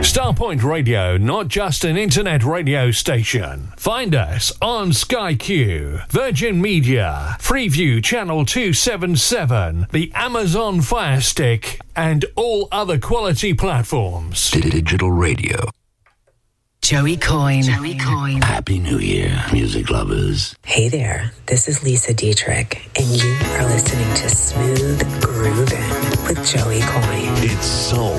Starpoint Radio, not just an internet radio station. Find us on Sky Q, Virgin Media, Freeview Channel 277, the Amazon Fire Stick, and all other quality platforms. Digital radio. Joey Coyne. Joey Coyne. Happy New Year, music lovers. Hey there, this is Lisa Dietrich, and you are listening to Smooth Groovin' with Joey Coyne. It's soul.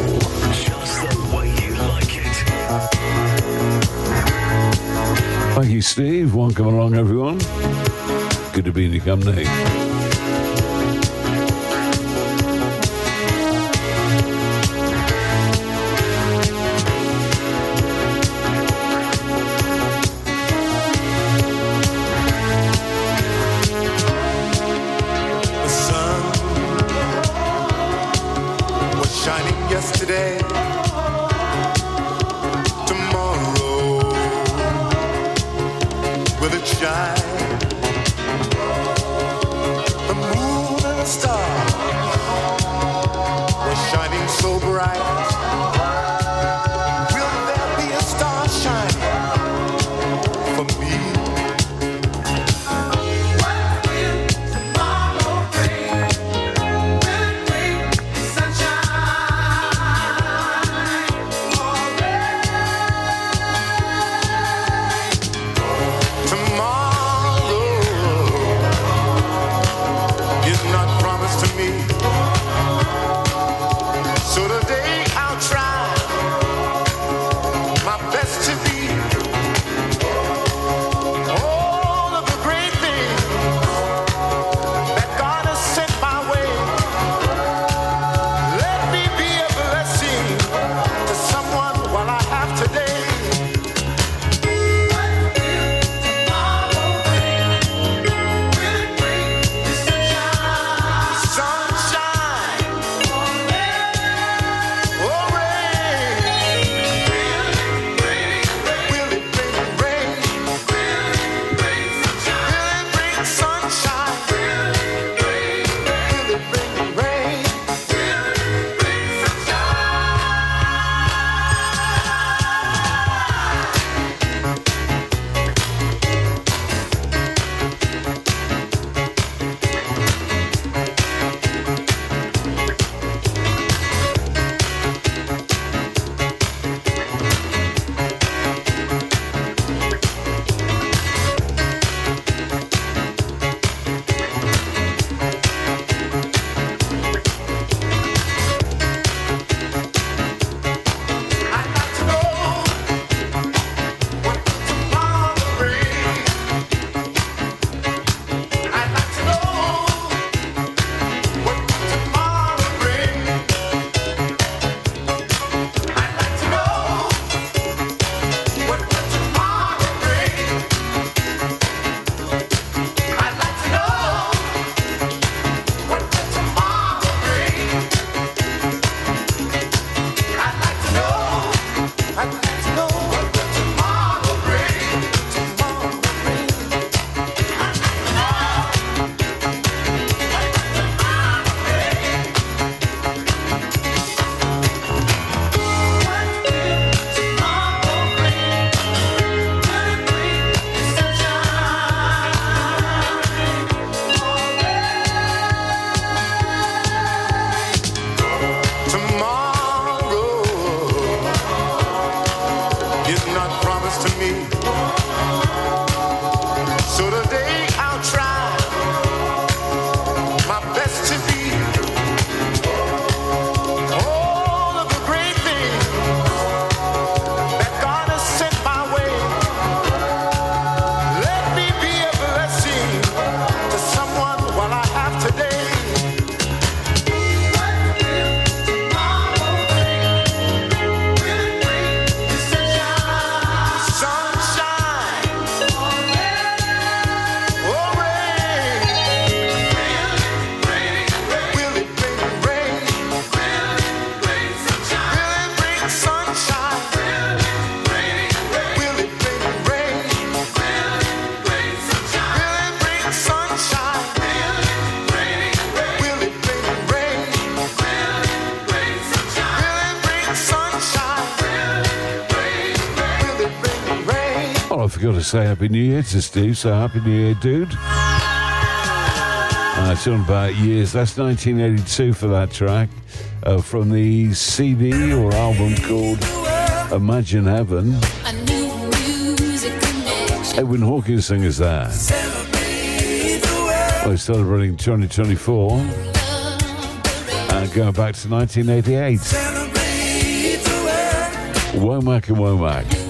Thank you, Steve. Welcome along, everyone. Good to be in your company. say Happy New Year to Steve, so Happy New Year, dude. Uh, on about years, that's 1982 for that track uh, from the CD or album called Imagine Heaven. Edwin Hawkins singers that. We're celebrating 2024 and going back to 1988. Womack and Womack.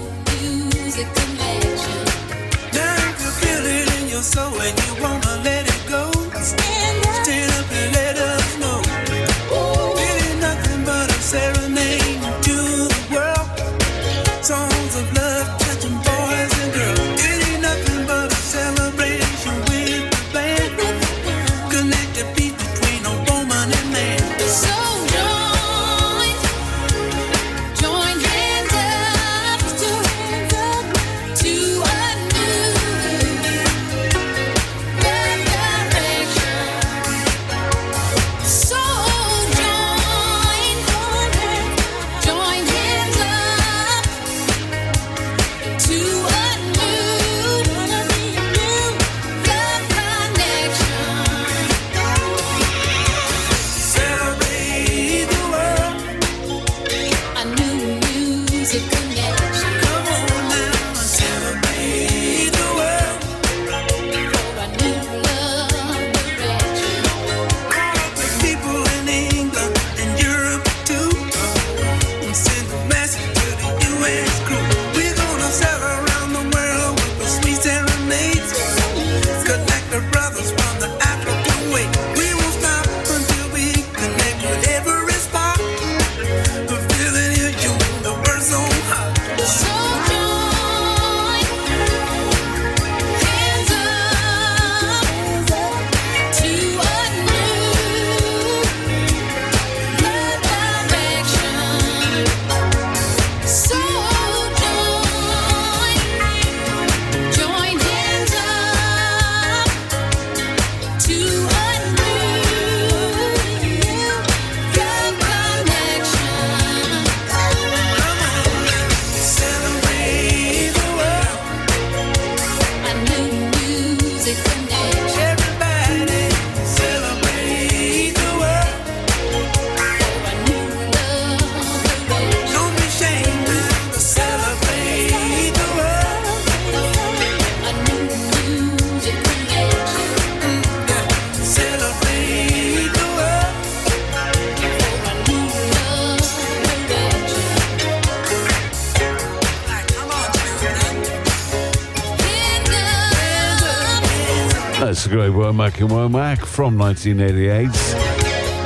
Womack and Womack from 1988.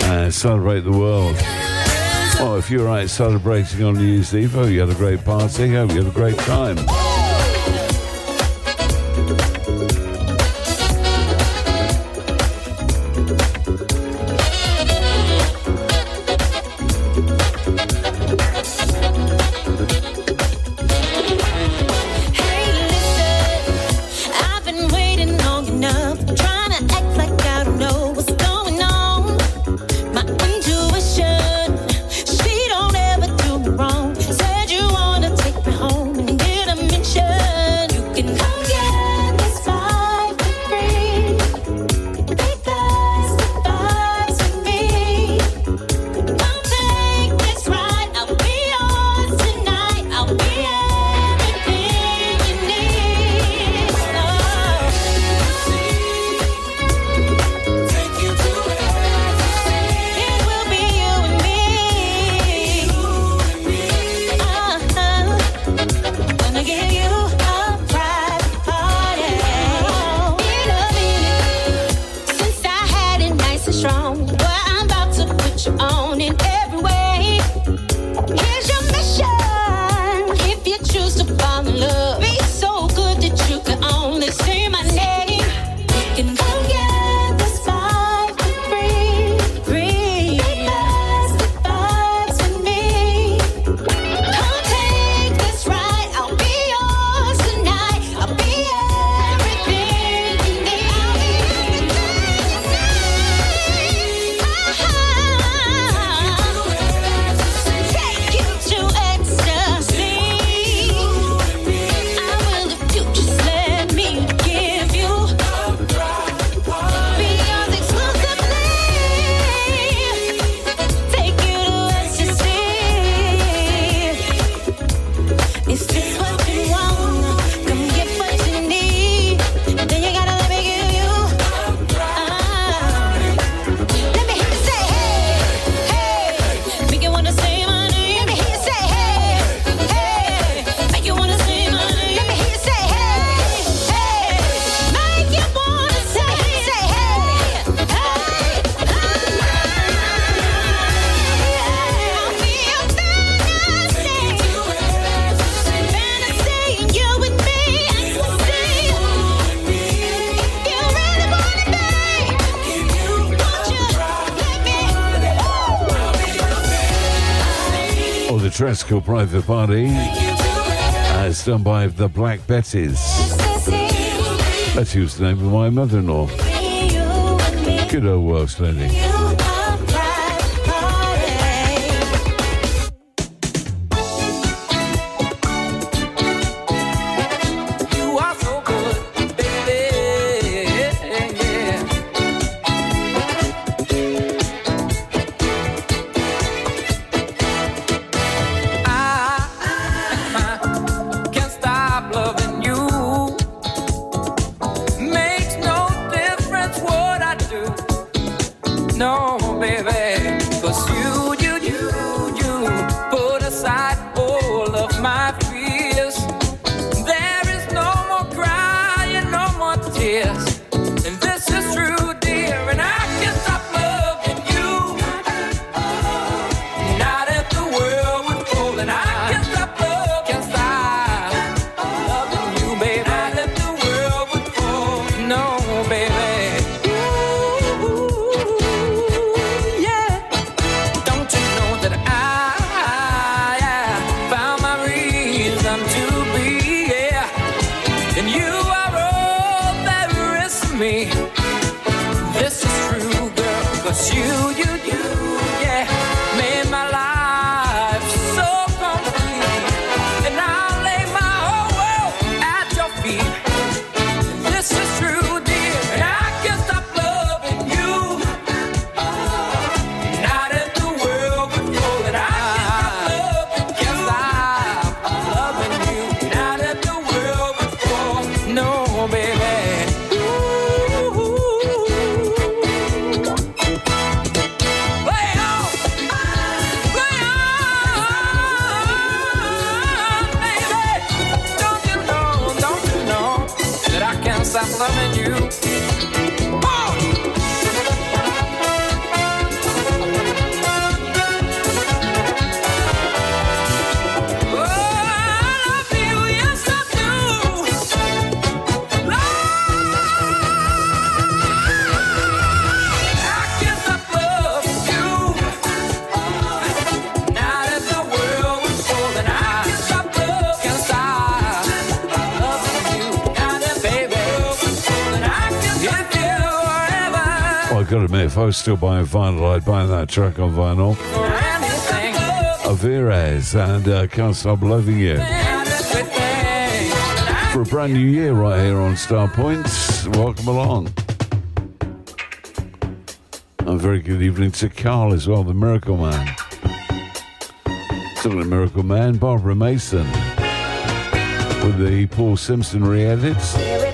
Uh, celebrate the world. Well, if you're out celebrating on New Year's Eve, oh, you had a great party. Hope you had a great time. called Private Party. Uh, it's done by the Black Let's use the name of my mother in law. Good old works, lady. I was still buying vinyl, I'd buy that track on vinyl. Averes and uh, Can't Stop Loving You. For a brand new year right here on Star Points. Welcome along. A very good evening to Carl as well, the Miracle Man. Still a Miracle Man, Barbara Mason. With the Paul Simpson re edits.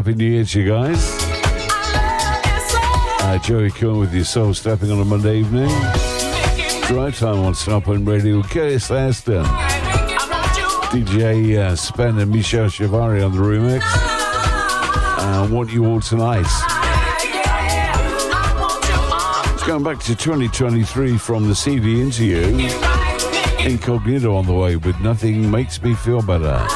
Happy New Year to you guys. Uh, Joey Coyne with your soul stepping on a Monday evening. Drive time on Starpoint Radio. Curtis Aston. DJ uh, Spen and Michele Chiavarini on the remix. And Uh, want you all tonight. It's going back to 2023 from the CD interview. Incognito on the way with Nothing Makes Me Feel Better.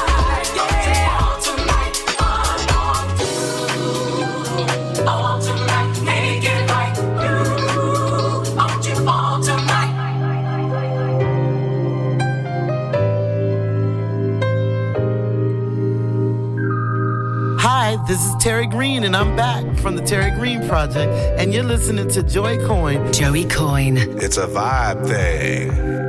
Terry Green, and I'm back from the Terry Green Project, and you're listening to Joey Coyne. Joey Coyne. It's a vibe thing.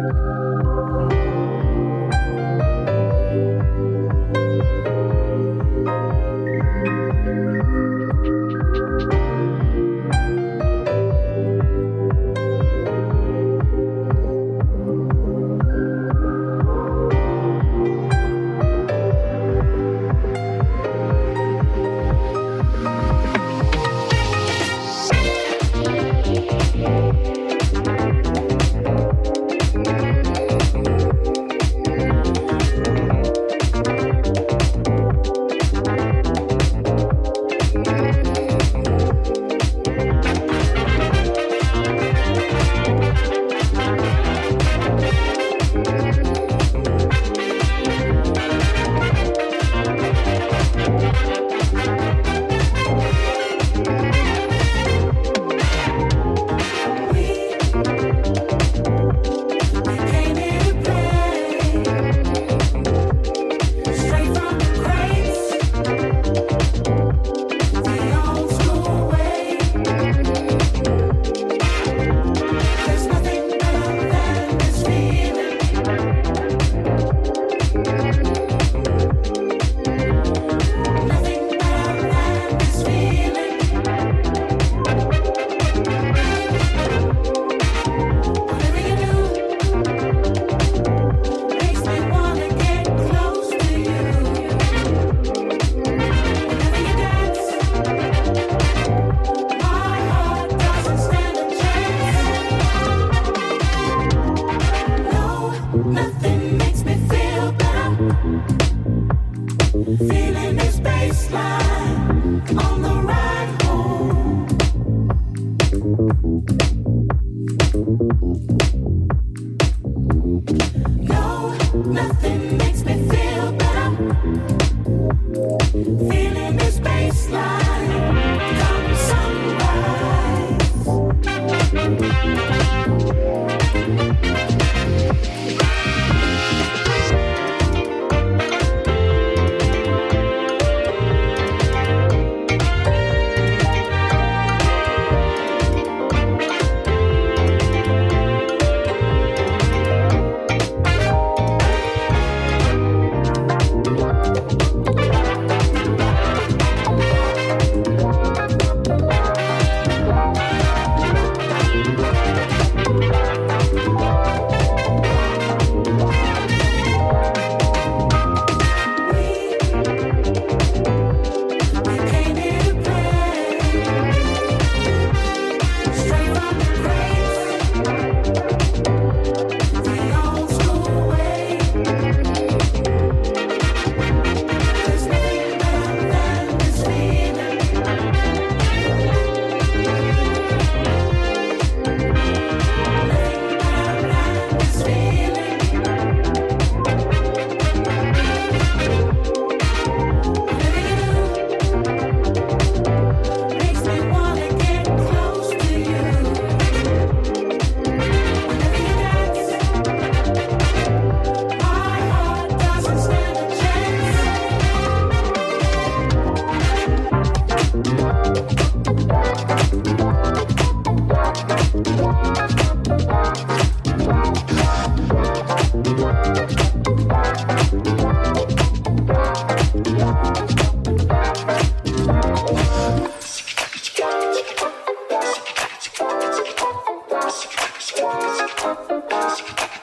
パパパ。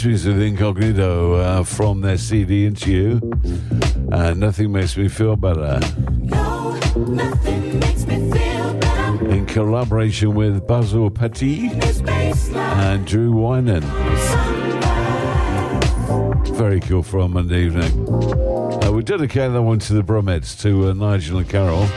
Christmas with Incognito uh, from their CD into you. Uh, nothing makes me feel better. No, nothing makes me feel better. In collaboration with Basil Petit and Drew Winan. Very cool for a Monday evening. Uh, we dedicate that one to the Brumettes, to uh, Nigel and Carol.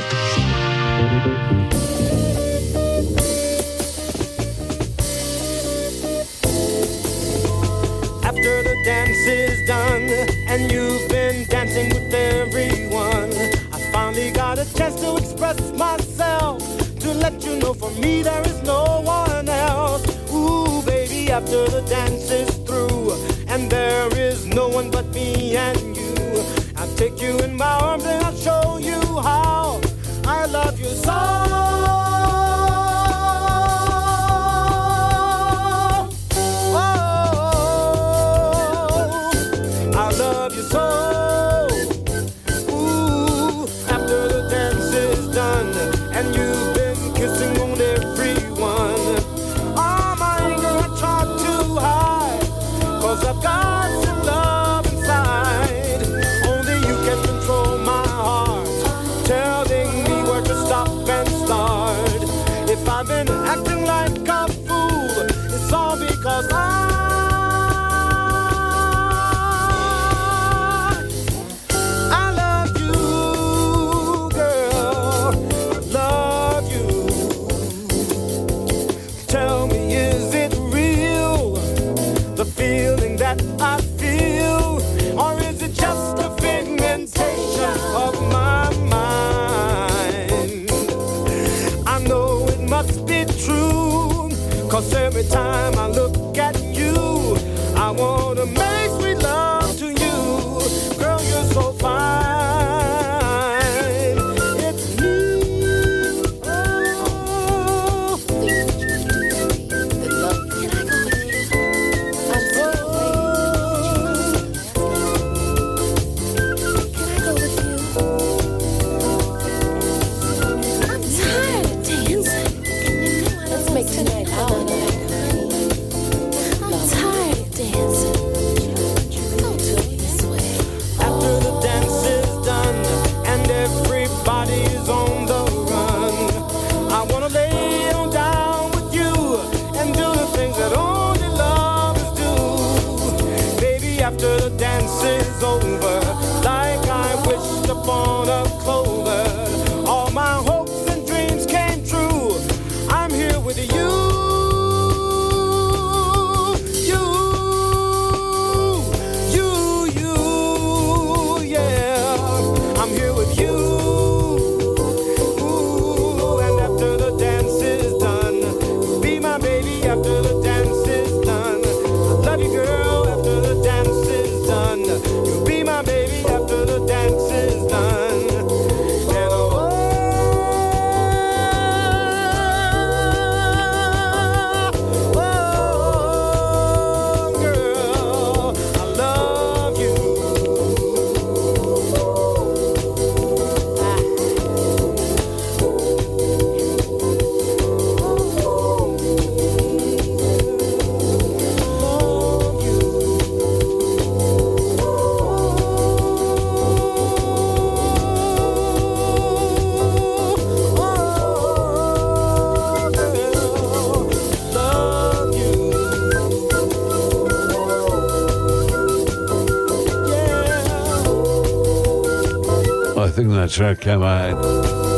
that track came out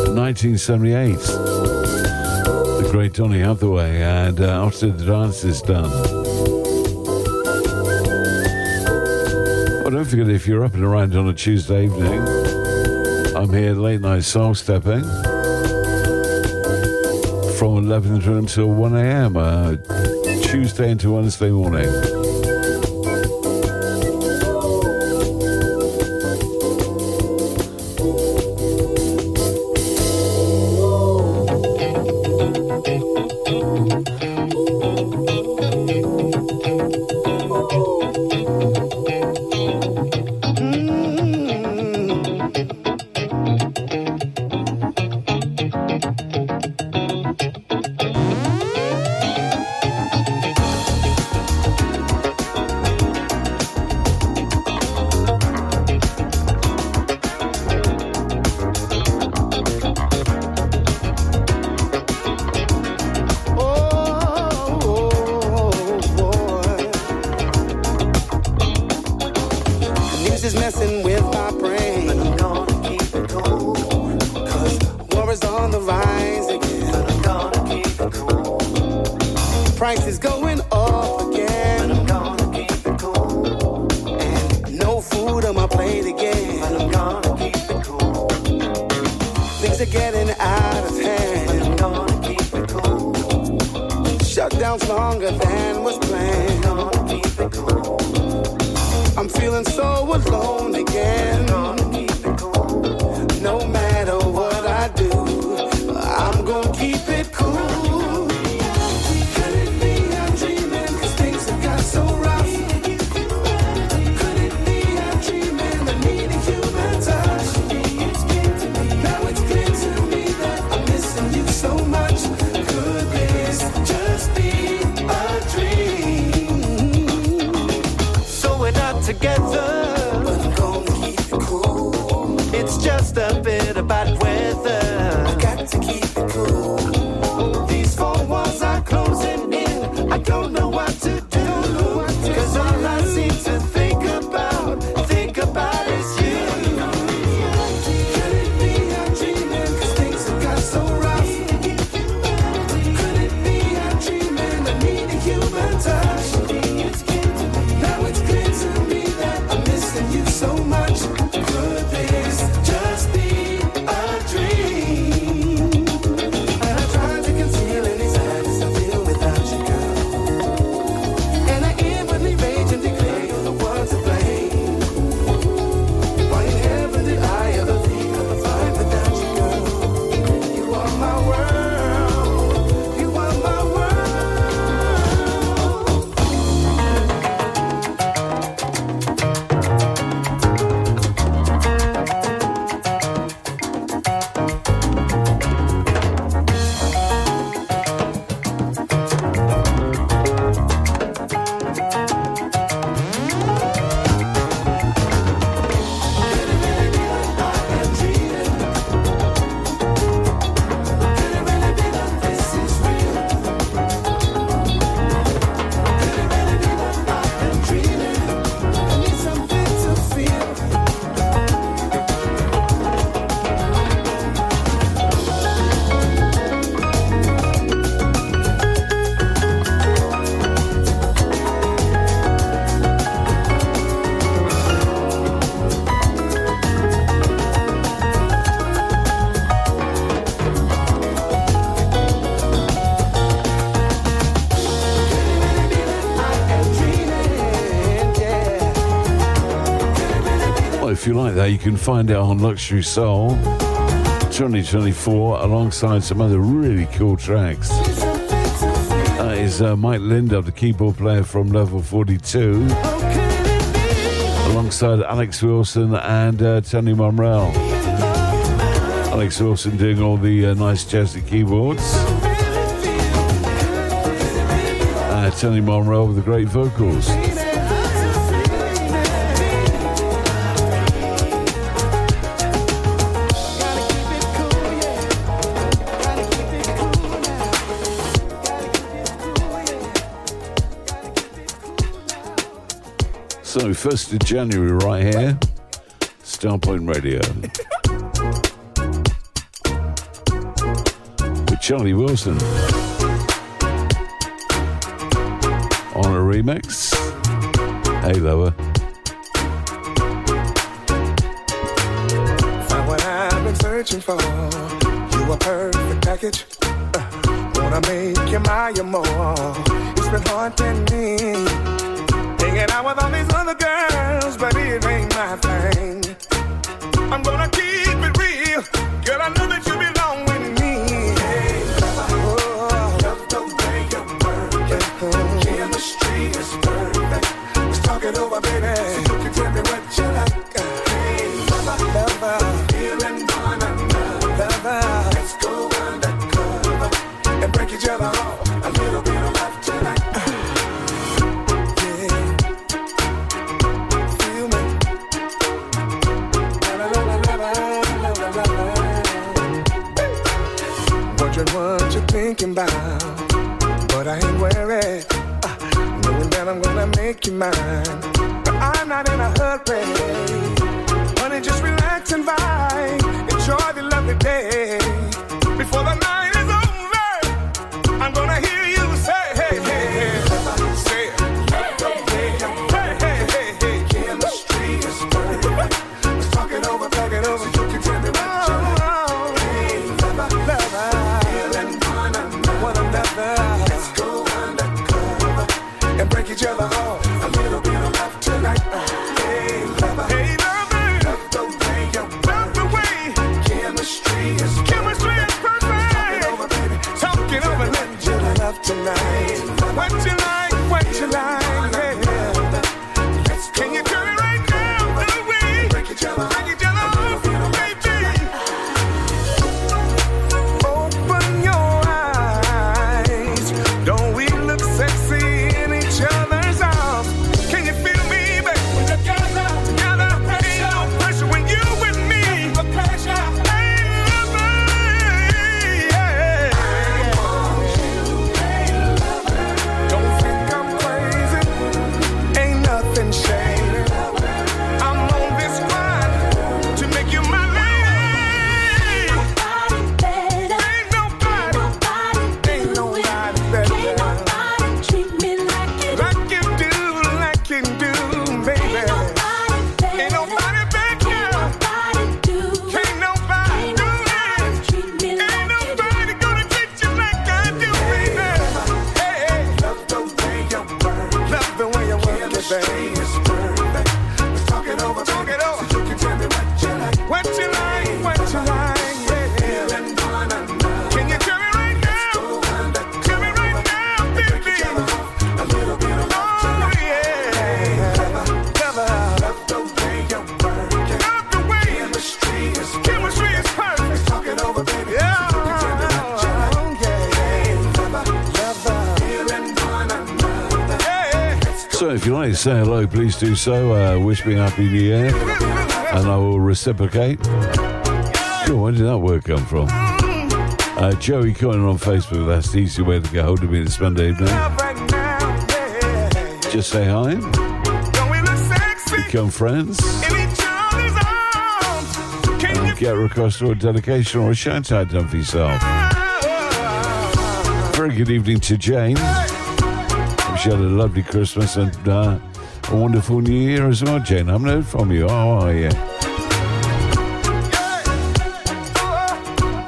1978. The great Donny Hathaway, and uh, after the dance is done. Well, don't forget if you're up and around on a Tuesday evening, I'm here late night soul stepping from 11 until 1 a.m. Uh, Tuesday into Wednesday morning. like that. You can find it on Luxury Soul 2024 alongside some other really cool tracks. That is uh, Mike Lindup, the keyboard player from Level 42, alongside Alex Wilson and uh, Tony Momrelle. Alex Wilson doing all the uh, nice jazzy keyboards. Uh, Tony Monroe with the great vocals. 1st of January, right here. Starpoint Radio. With Charlie Wilson. On a remix. Hey, lover. Find what I've been searching for. You a perfect package. Uh, wanna make you my more. It's been haunting me say hello, please do so. Uh, wish me a happy new year, and I will reciprocate. Where did that word come from? Uh, Joey Coyne on Facebook. That's the easy way to get hold of me this Monday evening. Just say hi. Become friends. And get a request or a dedication or a shout out done for yourself. Very good evening to Jane. She had a lovely Christmas and uh, wonderful New Year as well, Jen. I'm not from you. How are you?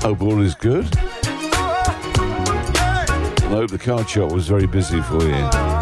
Hope all is good. I hope the card shop was very busy for you.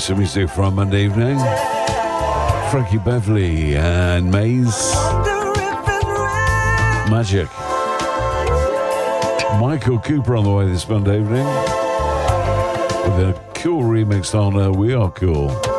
Some music for Monday evening. Frankie Beverly and Maze. Magic. Michael Cooper on the way this Monday evening with a cool remix on uh, We Are Cool.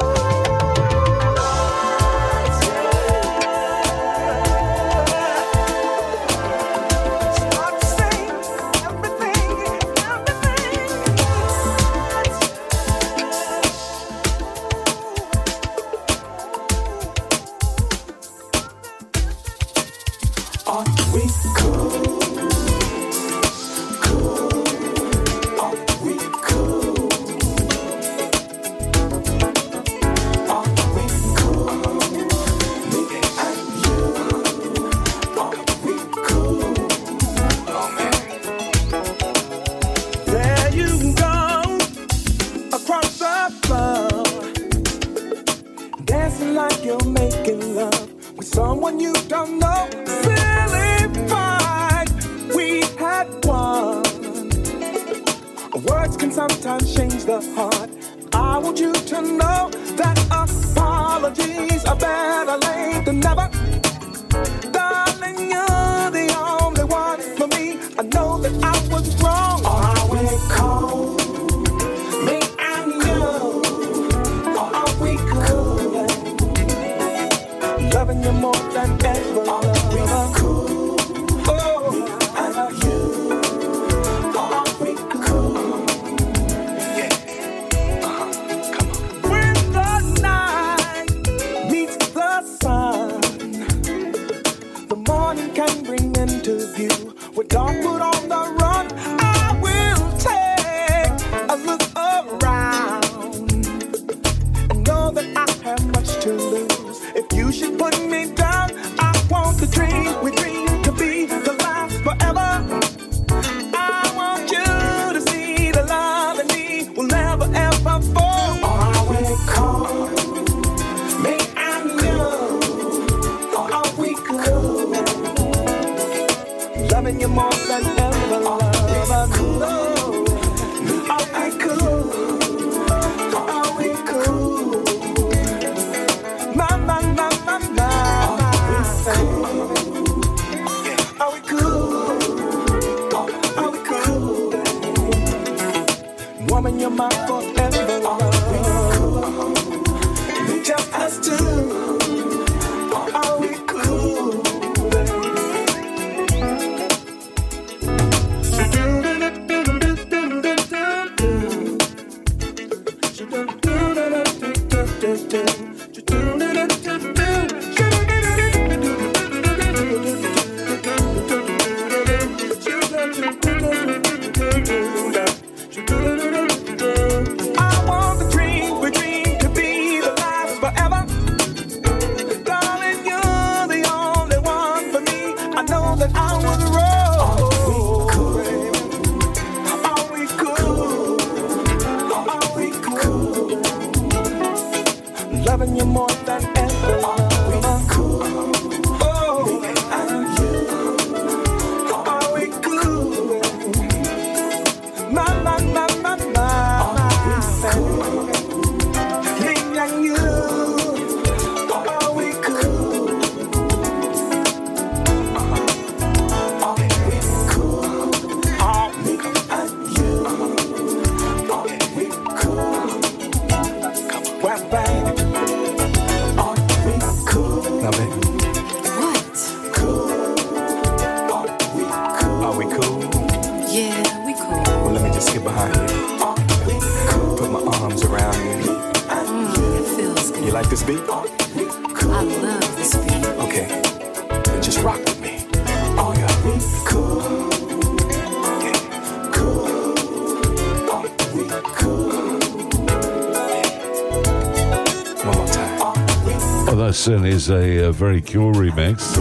Jackson is a, a very cool remix.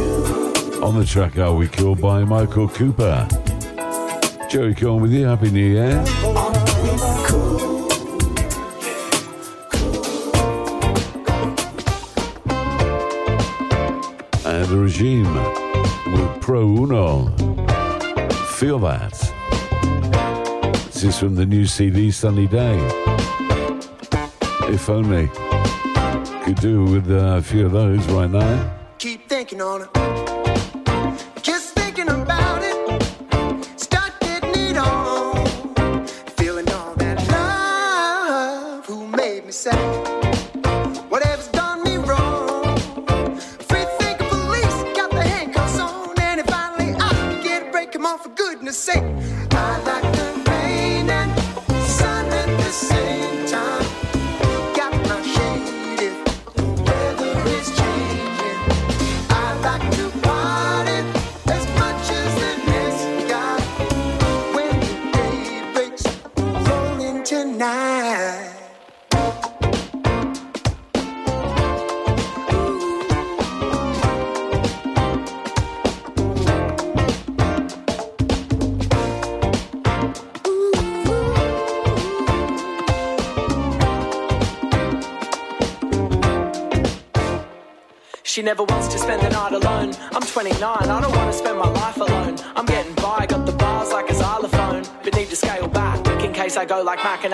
On the track Are We Cool by Michael Cooper. Joey Coyne with you, Happy New Year. And the regime with Pro Uno. Feel that. This is from the new CD Sunny Day. If only could do with uh, a few of those right now.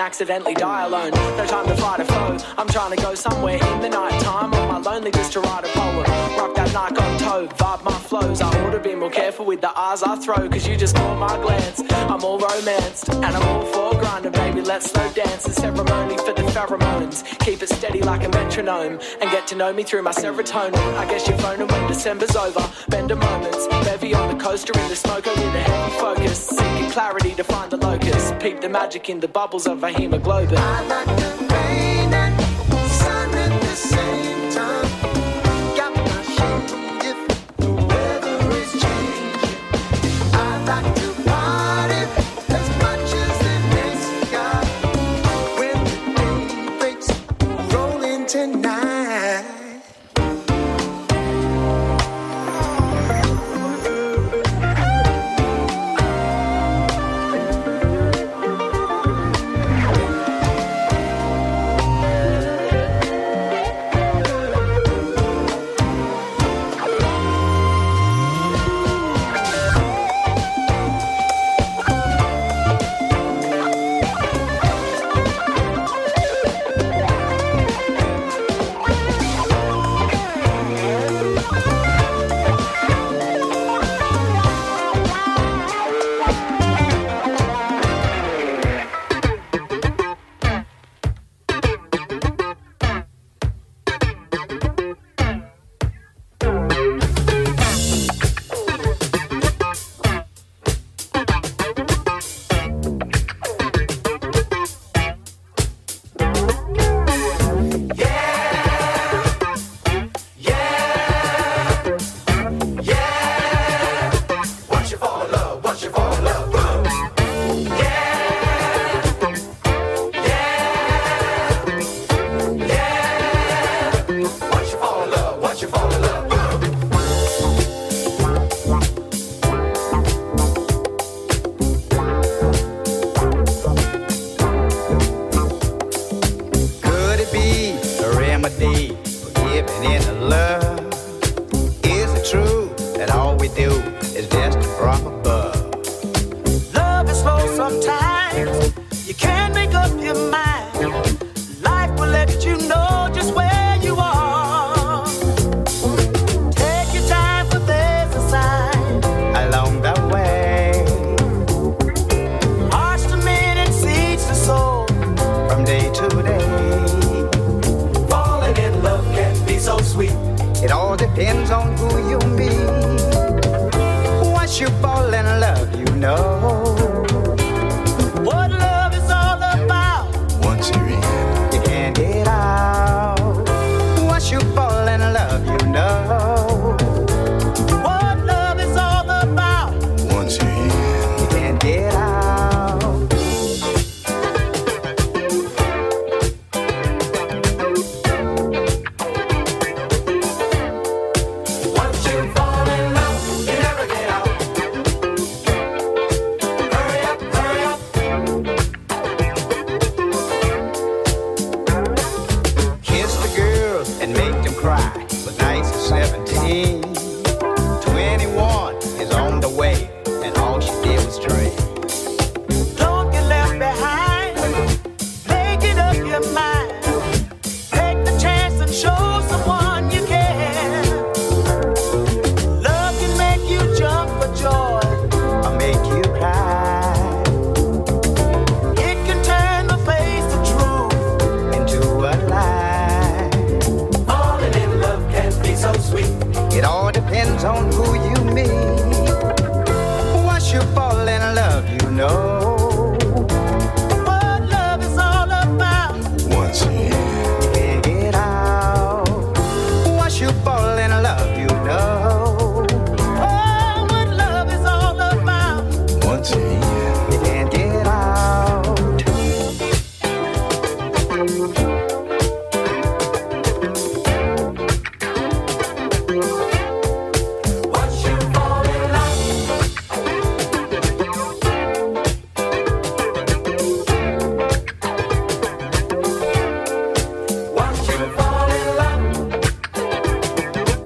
accidentally die alone. No time to fight a foe. I'm trying to go somewhere in the night time on my lonely just to write a poem. Rock that knock on toe, vibe my flows. I would've be more careful with the eyes I throw, cause you just caught my glance. I'm all romanced, and I'm all for grinding, baby. Let's slow dance. The ceremony for the pheromones. Keep it steady like a metronome, and get to know me through my serotonin. I guess you're phoning when December's over. Bend a moments heavy on the coaster in the smoker with a heavy focus. Seeking clarity to find the locus. Peep the magic in the bubbles of a hemoglobin.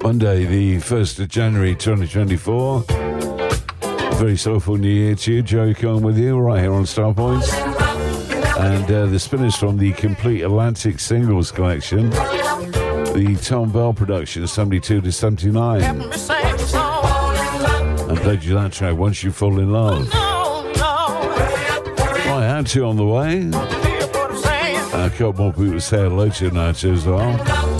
Monday, the 1st of January 2024. A very soulful new year to you. Joe Coyne with you, right here on Star Points. And uh, the spinners from the Complete Atlantic Singles Collection. The Thom Bell production, 72 to 79. And played you that track, Once You Fall in Love. I had two on the way. A couple more people to say hello to tonight as well.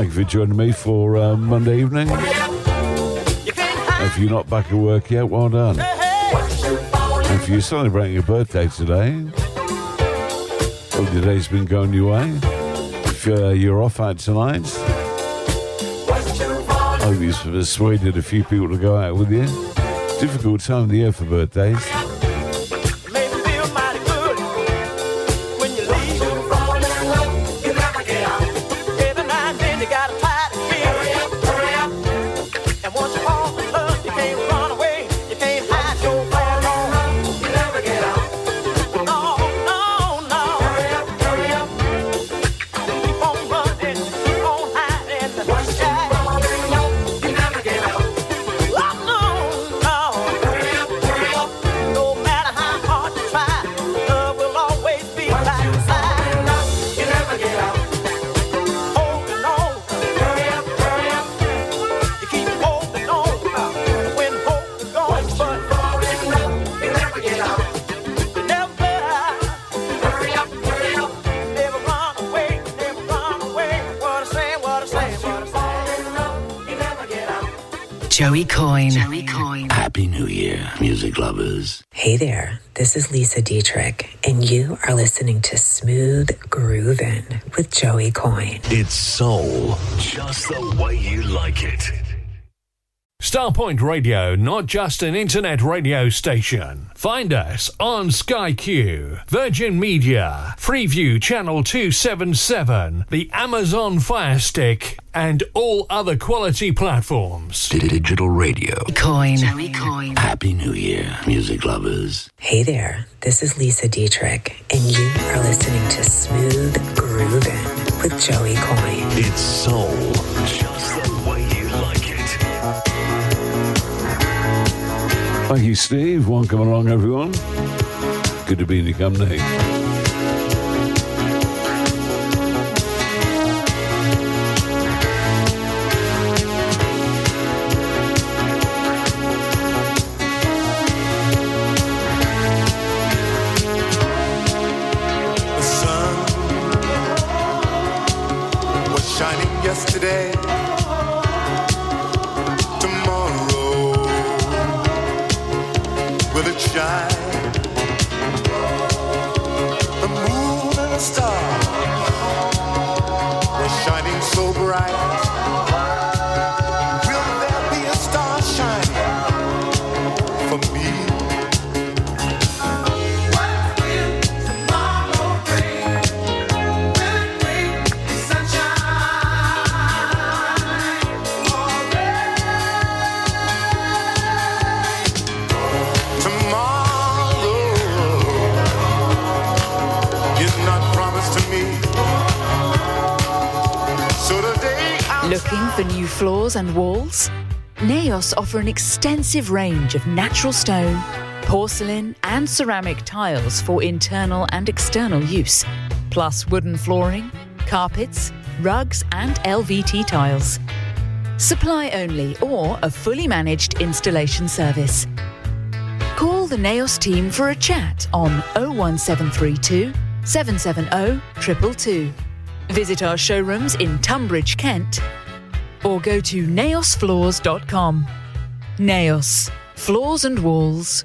Thank you for joining me for uh, Monday evening. If you're not back at work yet, well done. If you're celebrating your birthday today, hope your day's been going your way. If uh, you're off out tonight, hope you've persuaded a few people to go out with you. Difficult time of the year for birthdays. This is Lisa Dietrich, and you are listening to Smooth Groovin' with Joey Coyne. It's soul, just the way you like it. Starpoint Radio, not just an internet radio station. Find us on Sky Q, Virgin Media, Freeview Channel 277, the Amazon Fire Stick, and all other quality platforms. Digital radio. Coyne. Joey Coyne. Happy New Year, music lovers. Hey there, this is Lisa Dietrich, and you are listening to Smooth Groovin' with Joey Coyne. It's soul, just the way you like it. Thank you, Steve. Welcome along, everyone. Good to be in your company. Yesterday. Looking for new floors and walls? Naos offer an extensive range of natural stone, porcelain, and ceramic tiles for internal and external use, plus wooden flooring, carpets, rugs, and LVT tiles. Supply only or a fully managed installation service. Call the Naos team for a chat on 01732 770 222. Visit our showrooms in Tonbridge, Kent, or go to naosfloors.com. Naos, floors and walls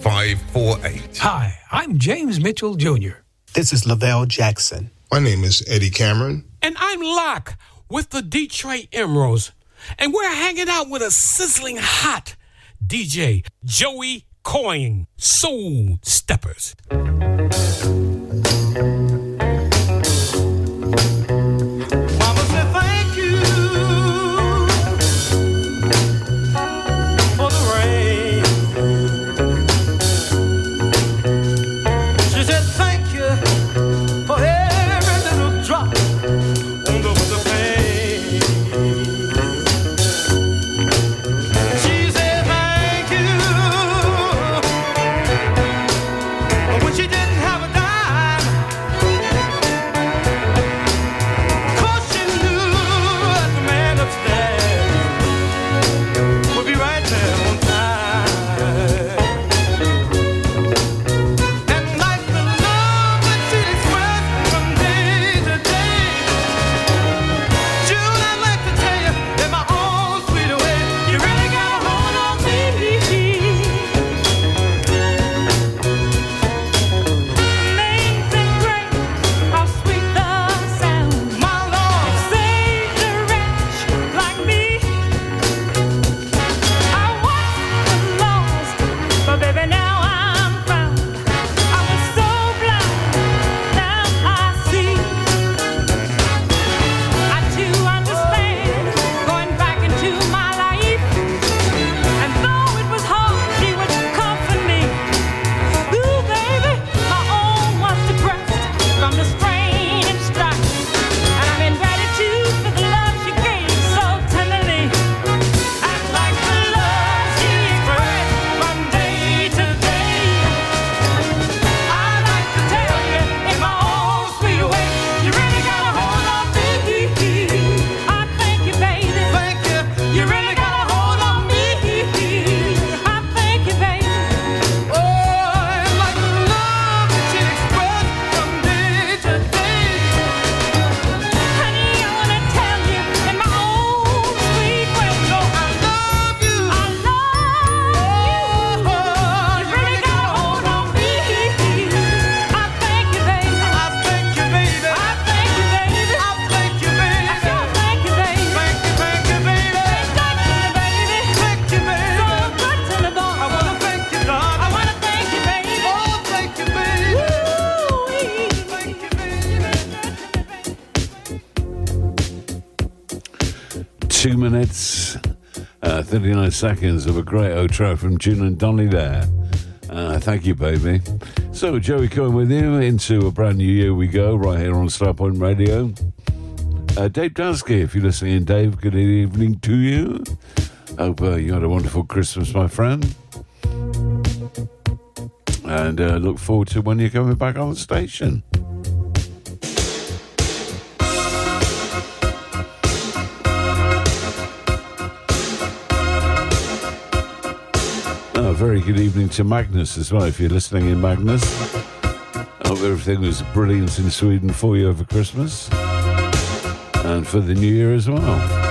548. Hi, I'm James Mitchell Jr. This is Lavelle Jackson. My name is Eddie Cameron. And I'm Locke with the Detroit Emeralds. And we're hanging out with a sizzling hot DJ, Joey Coyne, Soul Steppers. Minutes, uh, 39 seconds of a great outro from June and Donny there. Uh, thank you, baby. So, Joey Coyne with you into a brand new year we go, right here on Starpoint Radio. Uh, Dave Dusky, if you're listening, Dave, good evening to you. Hope uh, you had a wonderful Christmas, my friend. And uh, look forward to when you're coming back on the station. Very good evening to Magnus as well, if you're listening in Magnus. I hope everything was brilliant in Sweden for you over Christmas and for the new year as well.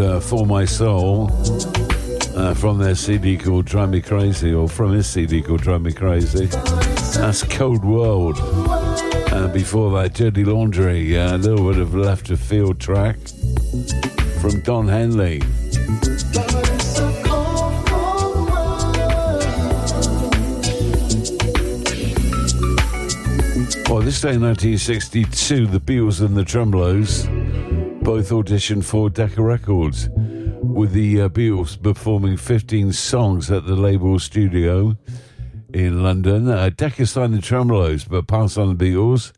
uh, For My Soul uh, from their CD called Drive Me Crazy, or from his CD called Drive Me Crazy. That's Cold World. And before that, Dirty Laundry, uh, a little bit of left of field track from Don Henley. Well, this day 1962, the Beatles and the Tremeloes both auditioned for Decca Records, with the uh, Beatles performing 15 songs at the label studio in London. Uh, Decca signed the Tremeloes but passed on the Beatles,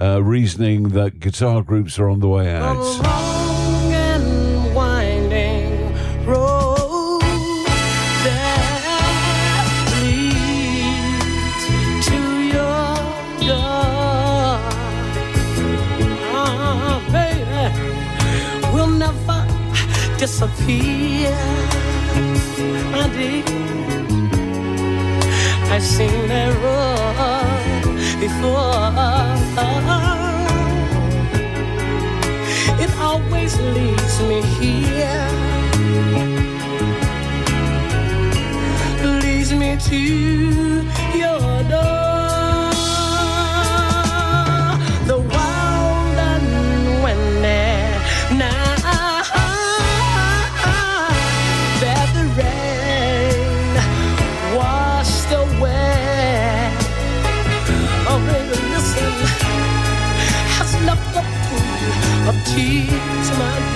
uh, reasoning that guitar groups are on the way out. disappear. I did. I've seen that road before. It always leads me here. Leads me to your door. of tears, my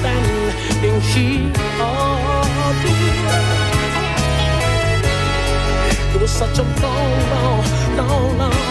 standing here, oh. It was such a long, long, long, long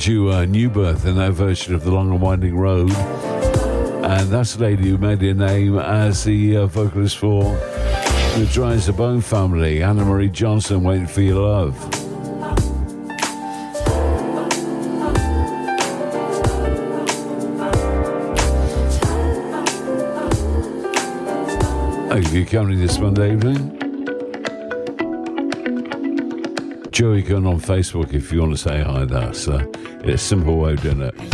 Juju uh, New Birth in their version of The Long and Winding Road. And that's a lady who made her name as the uh, vocalist for the Dries the Bone family, Anna Marie Johnson, Waiting for Your Love. Thank you for your company this Monday evening. Joey Gunn on Facebook if you want to say hi there. So it's simple way of doing it.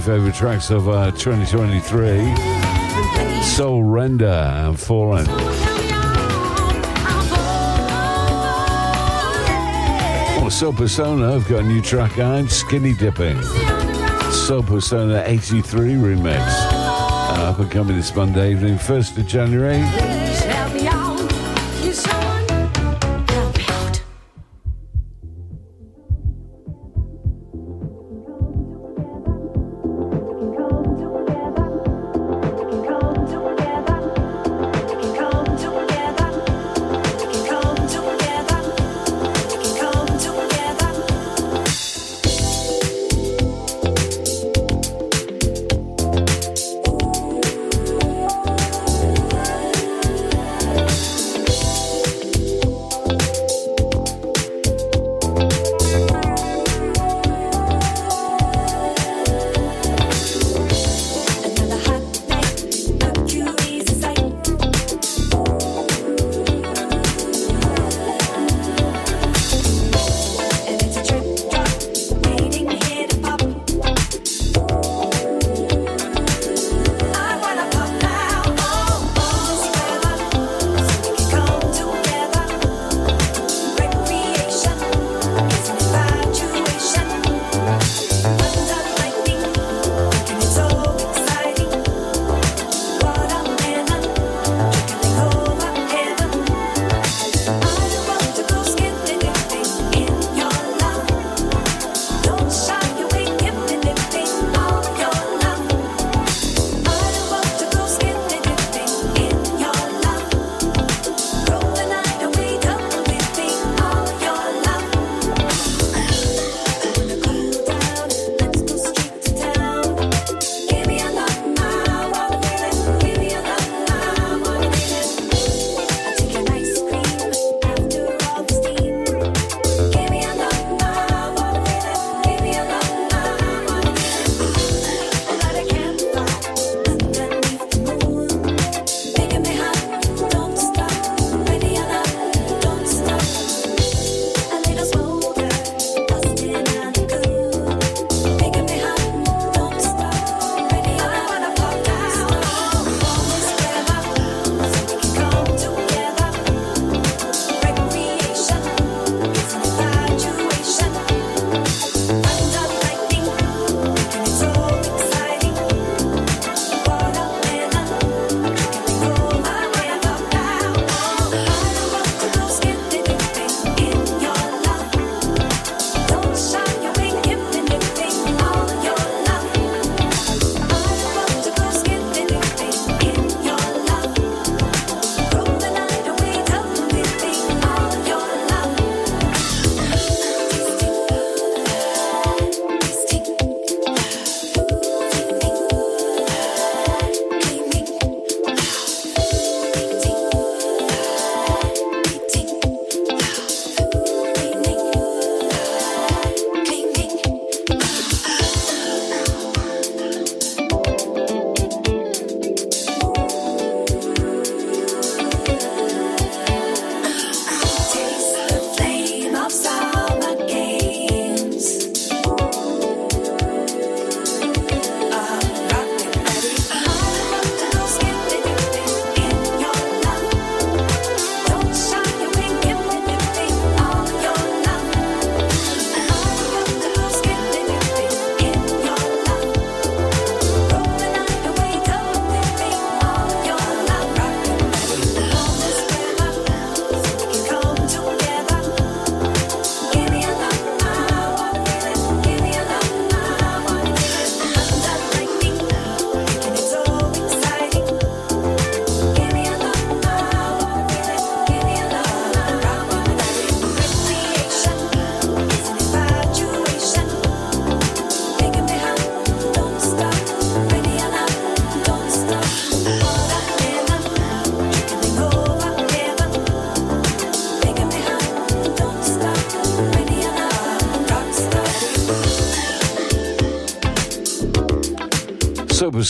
favorite tracks of uh, 2023 Soul Render and Fallen. Oh, Soul Persona, I've got a new track on Skinny Dipping. Soul Persona 83 remix. Uh, up and coming this Monday evening, 1st of January.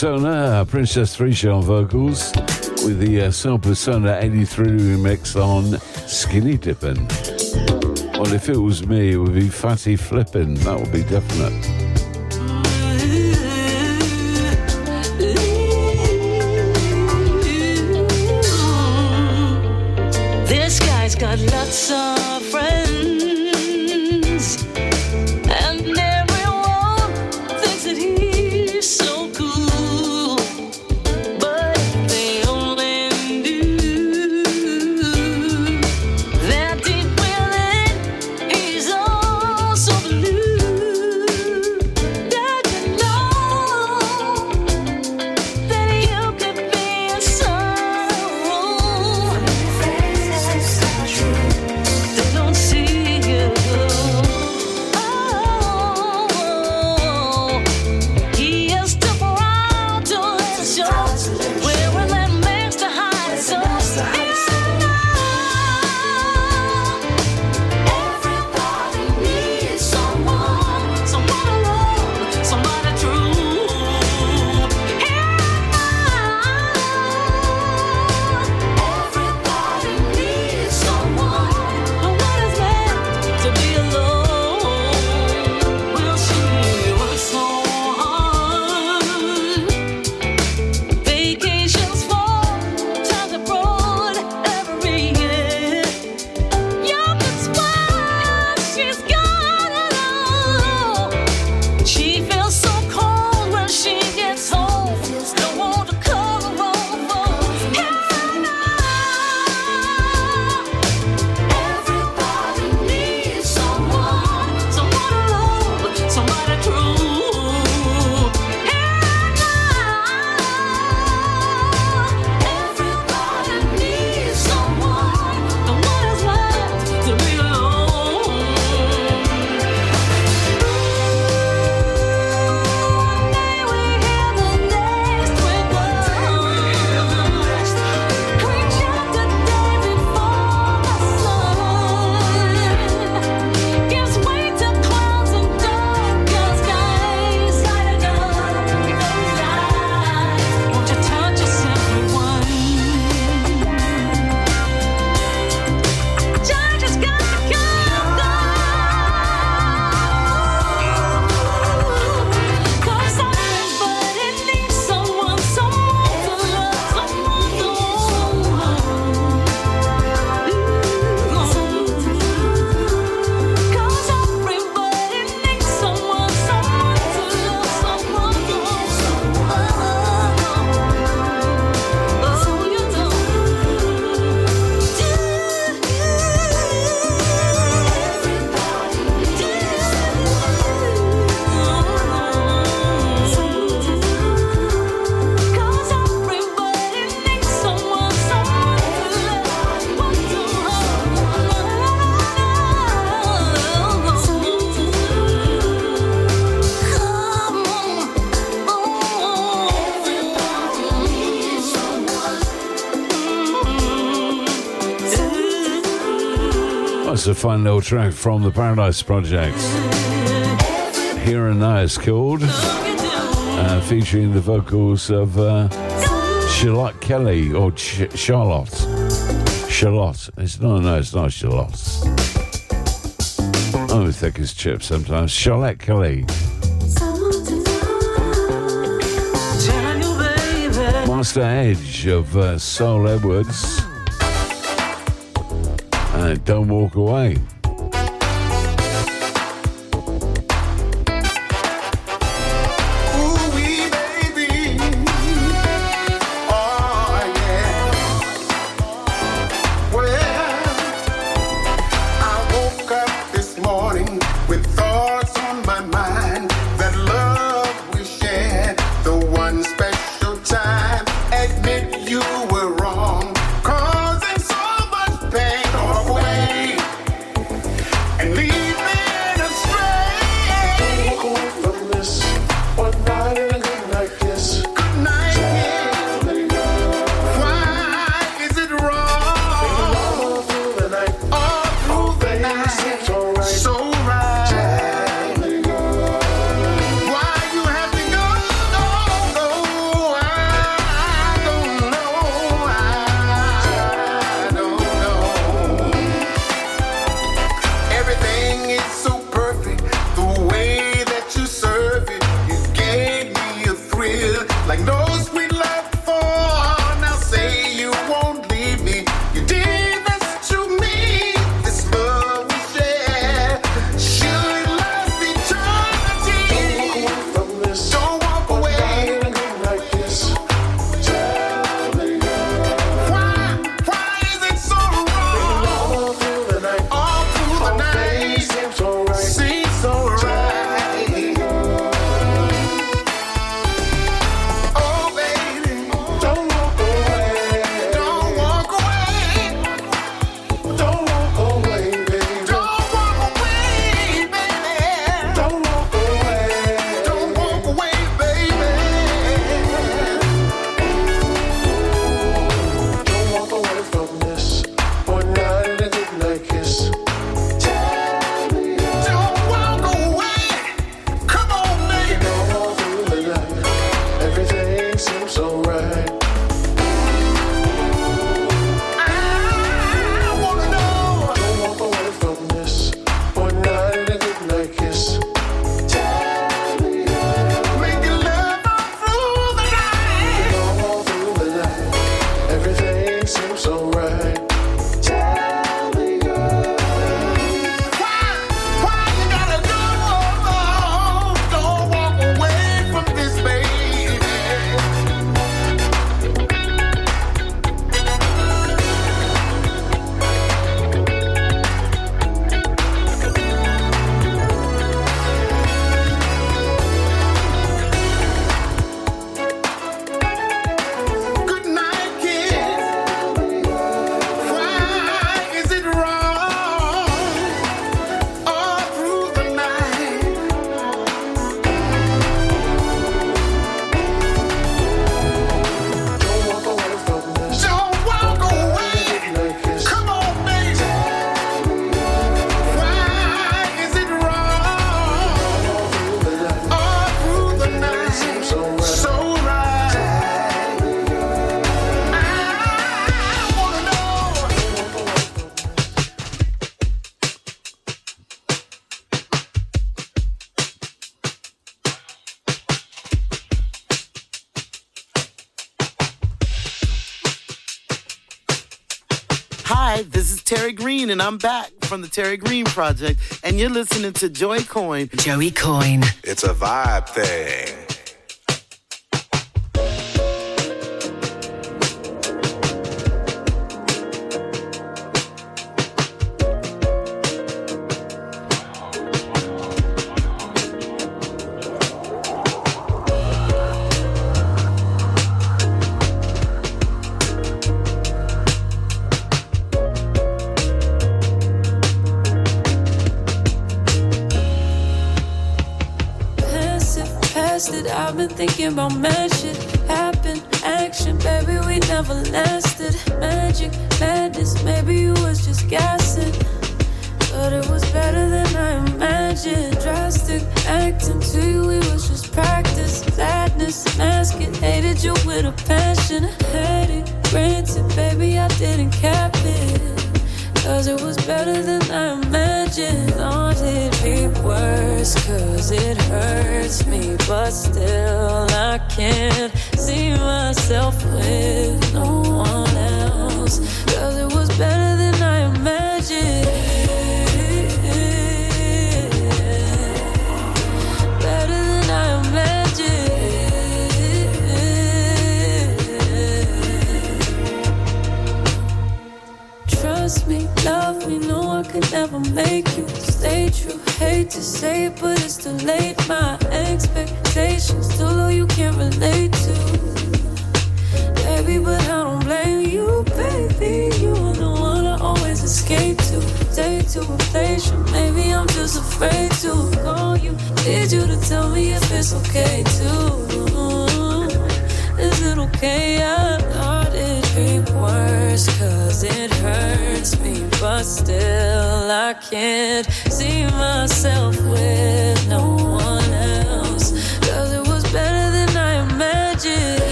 Persona, Princess Trisha on vocals, with the uh, song Persona 83 remix on Skinny Dippin'. Well, if it was me, it would be Fatty Flippin', that would be definite. fun little track from the Paradise Project. Here and Now is called, uh, featuring the vocals of uh, Charlotte Kelly or Ch- Charlotte. Charlotte. It's not, no, it's not Charlotte. I'm thick as chips sometimes. Charlotte Kelly. Master Edge of uh, Soul Edwards. Uh, don't walk away. I'm back from the Terry Green Project, and you're listening to Joy Coyne. Joey Coyne. It's a vibe thing.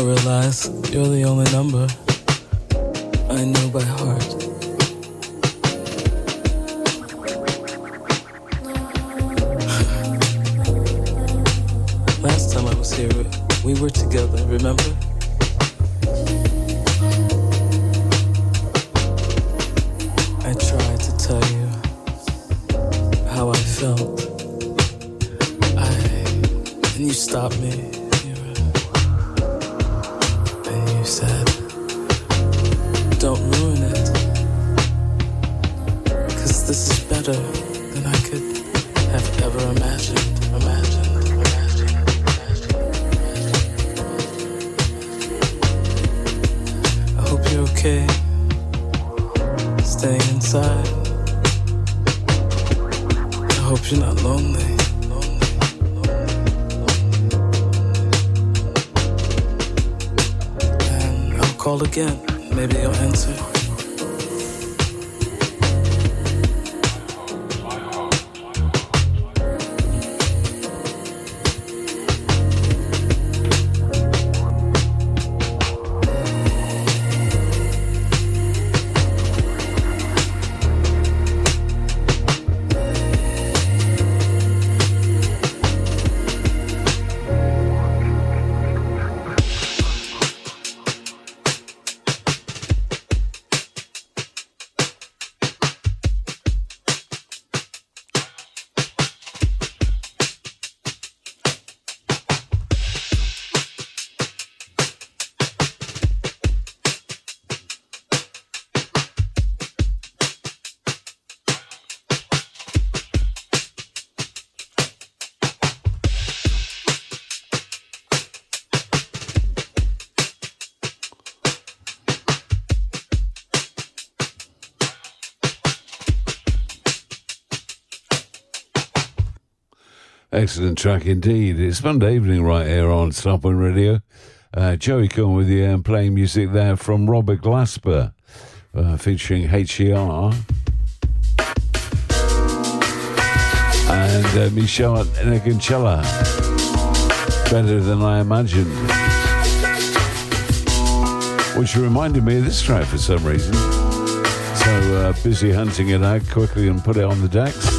I realize you're the only number I know by heart. Last time I was here, we were together, remember? Excellent track indeed. It's Monday evening right here on Starpoint Radio. Uh, Joey Coyne with you and playing music there from Robert Glasper uh, featuring HER. And uh, Meshell Ndegeocello. Better than I imagined. Which reminded me of this track for some reason. So uh, busy hunting it out quickly and put it on the decks.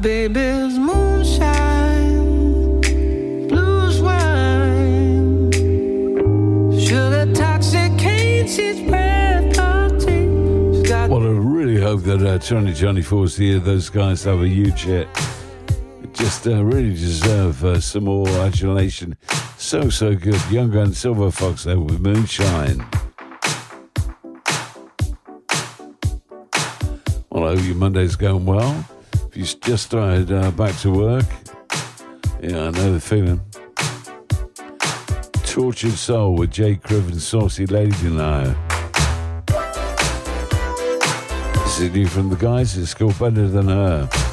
baby's moonshine, blues wine, sugar toxicates his breath. Well, I really hope that uh, Johnny Johnny Force here, those guys have a huge hit. Just uh, really deserve uh, some more adulation. So, so good. Young Gun Silver Fox there with Moonshine. Well, I hope your Monday's going well you just started uh, back to work, yeah, I know the feeling. Tortured Soul with Jay Cribb Saucy Lady now. This is new from the guys, it's called Better Than Her.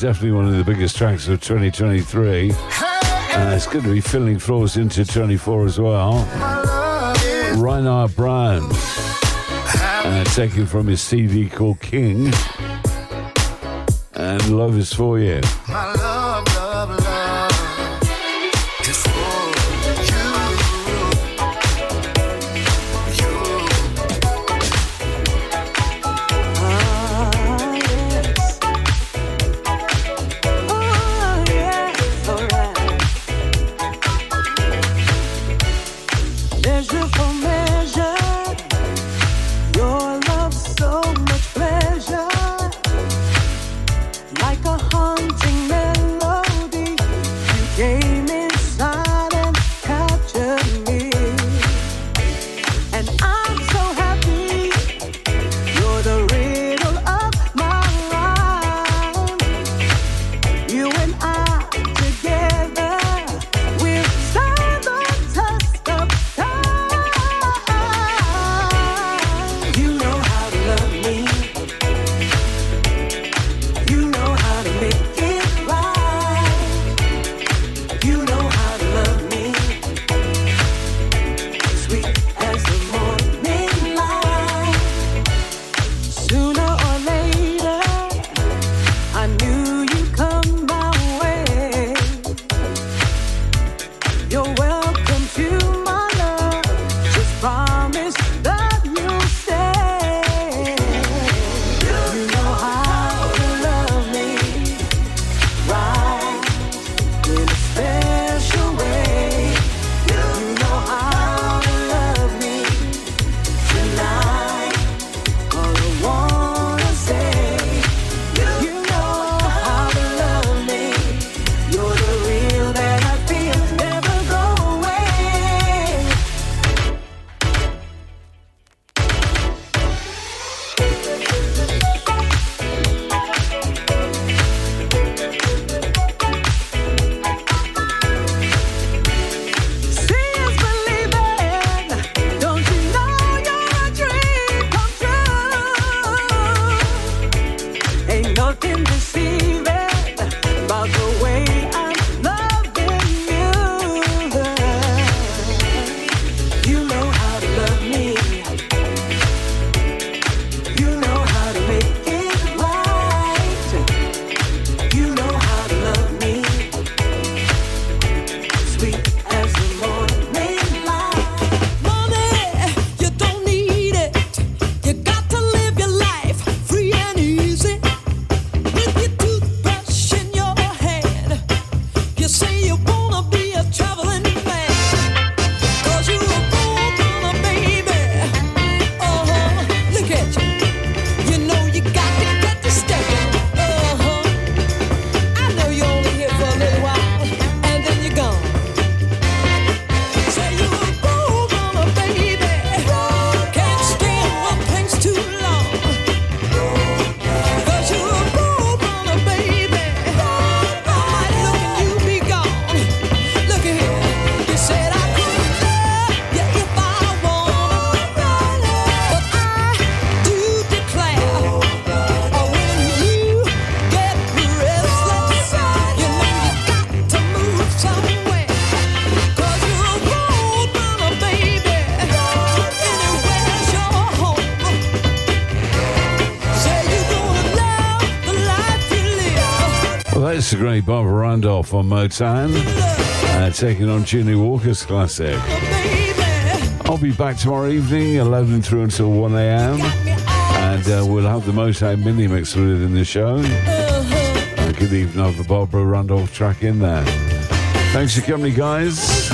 definitely one of the biggest tracks of 2023. Uh, it's going to be filling floors into 24 as well. Reinhard Brown, uh, taken from his CD called King, and Love is for You. It's the great Barbara Randolph on Motown, uh, taking on Ginny Walker's classic. I'll be back tomorrow evening, 11 through until 1 a.m., and uh, we'll have the Motown mini mix included in the show. I could even have the Barbara Randolph track in there. Thanks for coming, guys.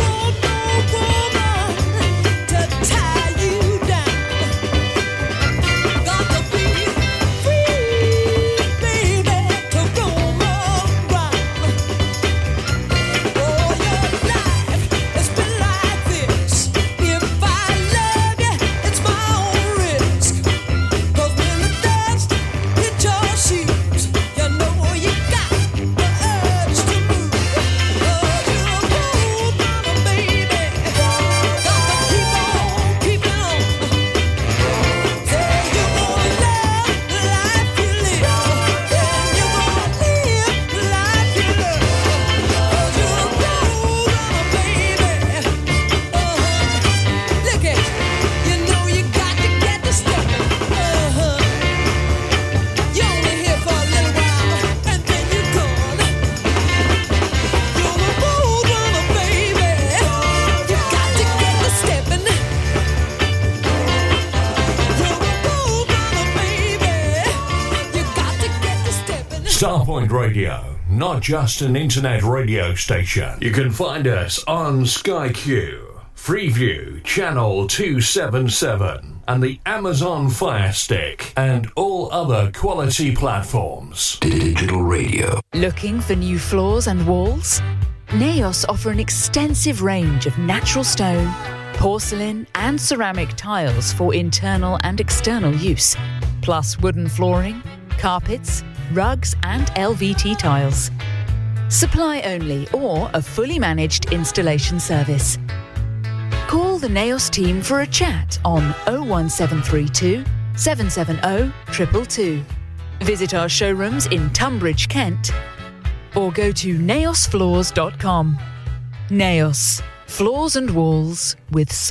Radio, not just an internet radio station. You can find us on Sky Q, Freeview, Channel 277, and the Amazon Fire Stick, and all other quality platforms. Digital radio. Looking for new floors and walls? Naos offer an extensive range of natural stone, porcelain, and ceramic tiles for internal and external use, plus wooden flooring, carpets, rugs, and LVT tiles. Supply only or a fully managed installation service. Call the Naos team for a chat on 01732 770 222. Visit our showrooms in Tonbridge, Kent, or go to naosfloors.com. Naos, floors and walls with soul.